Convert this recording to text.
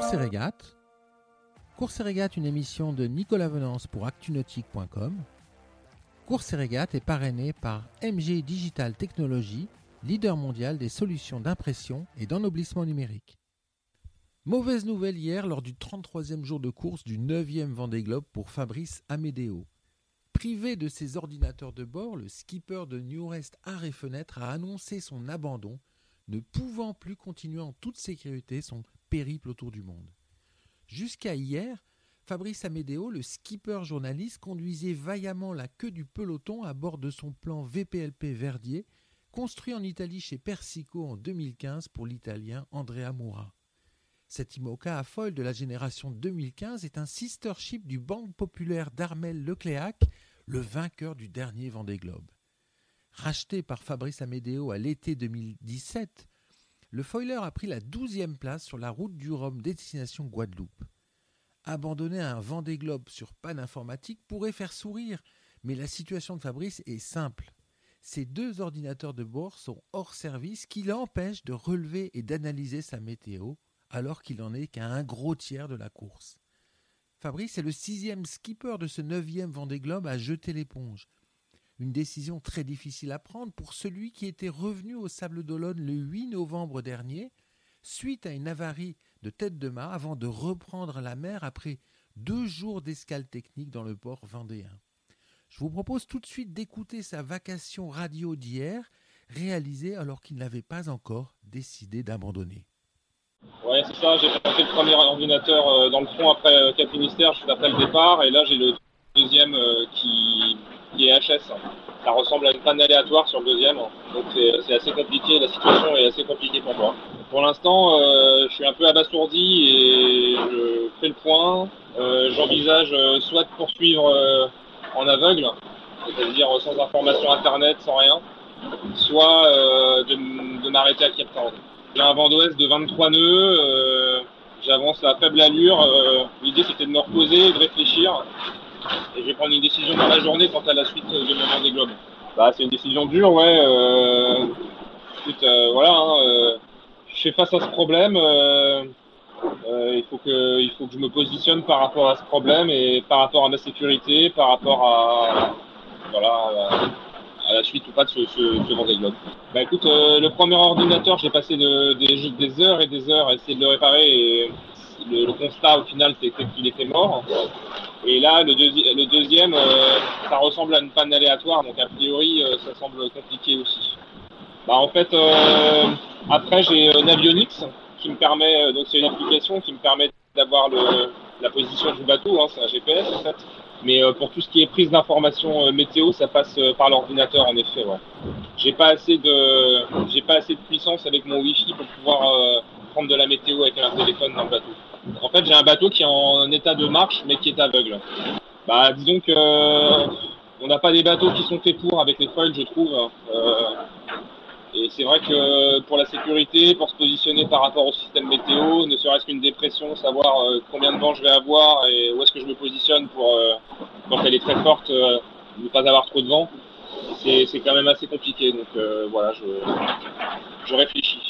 Course et régate. Une émission de Nicolas Venance pour actunautique.com. Course régate est parrainé par MG Digital Technologies, leader mondial des solutions d'impression et d'ennoblissement numérique. Mauvaise nouvelle hier lors du 33e jour de course du 9e Vendée Globe pour Fabrice Amédéo. Privé de ses ordinateurs de bord, le skipper de New Rest et Fenêtre a annoncé son abandon, ne pouvant plus continuer en toute sécurité son périple autour du monde. Jusqu'à hier, Fabrice Amédéo, le skipper journaliste, conduisait vaillamment la queue du peloton à bord de son plan VPLP Verdier, construit en Italie chez Persico en 2015 pour l'italien Andrea Moura. Cet IMOCA à folle de la génération 2015 est un sister ship du Banque populaire d'Armel Lecléac, le vainqueur du dernier Vendée Globe. Racheté par Fabrice Amédéo à l'été 2017, le foiler a pris la douzième place sur la route du Rhum destination Guadeloupe. Abandonner un Vendée Globe sur panne informatique pourrait faire sourire, mais la situation de Fabrice est simple. Ses deux ordinateurs de bord sont hors service qui l'empêchent de relever et d'analyser sa météo, alors qu'il n'en est qu'à un gros tiers de la course. Fabrice est le sixième skipper de ce neuvième Vendée Globe à jeter l'éponge. Une décision très difficile à prendre pour celui qui était revenu au Sable d'Olonne le 8 novembre dernier, suite à une avarie de tête de mât avant de reprendre la mer après deux jours d'escale technique dans le port vendéen. Je vous propose tout de suite d'écouter sa vacation radio d'hier, réalisée alors qu'il n'avait pas encore décidé d'abandonner. Ouais, c'est ça. J'ai fait le premier ordinateur euh, dans le front après euh, Cap Finistère, juste après le départ. Et là, j'ai le deuxième euh, qui, qui, est HS. Ça ressemble à une panne aléatoire sur le deuxième. Donc, c'est assez compliqué. La situation est assez compliquée pour moi. Pour l'instant, euh, je suis un peu abasourdi et je fais le point. Euh, J'envisage soit de poursuivre en aveugle, c'est-à-dire sans information internet, sans rien, soit de, m'arrêter à Cape Town. J'ai un vent d'ouest de 23 nœuds, euh, j'avance à faible allure. Euh, L'idée c'était de me reposer de réfléchir. Et je vais prendre une décision dans la journée quant à la suite de mon Vendée Globe. Bah, c'est une décision dure, ouais. Euh, écoute, euh, voilà, hein, euh, je fais face à ce problème. Il, faut que, il faut que je me positionne par rapport à ce problème et par rapport à ma sécurité, par rapport à, voilà, à la suite ou pas de ce, ce, Vendée Globe. Bah écoute, le premier ordinateur, j'ai passé de, des, des, heures et des heures à essayer de le réparer et le, constat au final c'était qu'il était mort. Et là, le, deuxi le deuxième, euh, ça ressemble à une panne aléatoire, donc a priori, euh, ça semble compliqué aussi. Bah en fait, euh, après j'ai Navionics qui me permet, donc c'est une application qui me permet d'avoir la position du bateau, hein, c'est un GPS en fait. Mais pour tout ce qui est prise d'information euh, météo, ça passe par l'ordinateur en effet. J'ai pas assez de j'ai pas assez de puissance avec mon Wi-Fi pour pouvoir prendre de la météo avec un téléphone dans le bateau. En fait, j'ai un bateau qui est en état de marche mais qui est aveugle. Bah disons que on n'a pas des bateaux qui sont faits pour avec les foils, je trouve. Euh, et c'est vrai que pour la sécurité, pour se positionner par rapport au système météo, ne serait-ce qu'une dépression, savoir euh, combien de vent je vais avoir et où est-ce que je me positionne pour, euh, quand elle est très forte, euh, ne pas avoir trop de vent, c'est quand même assez compliqué. Donc euh, voilà, je, je réfléchis.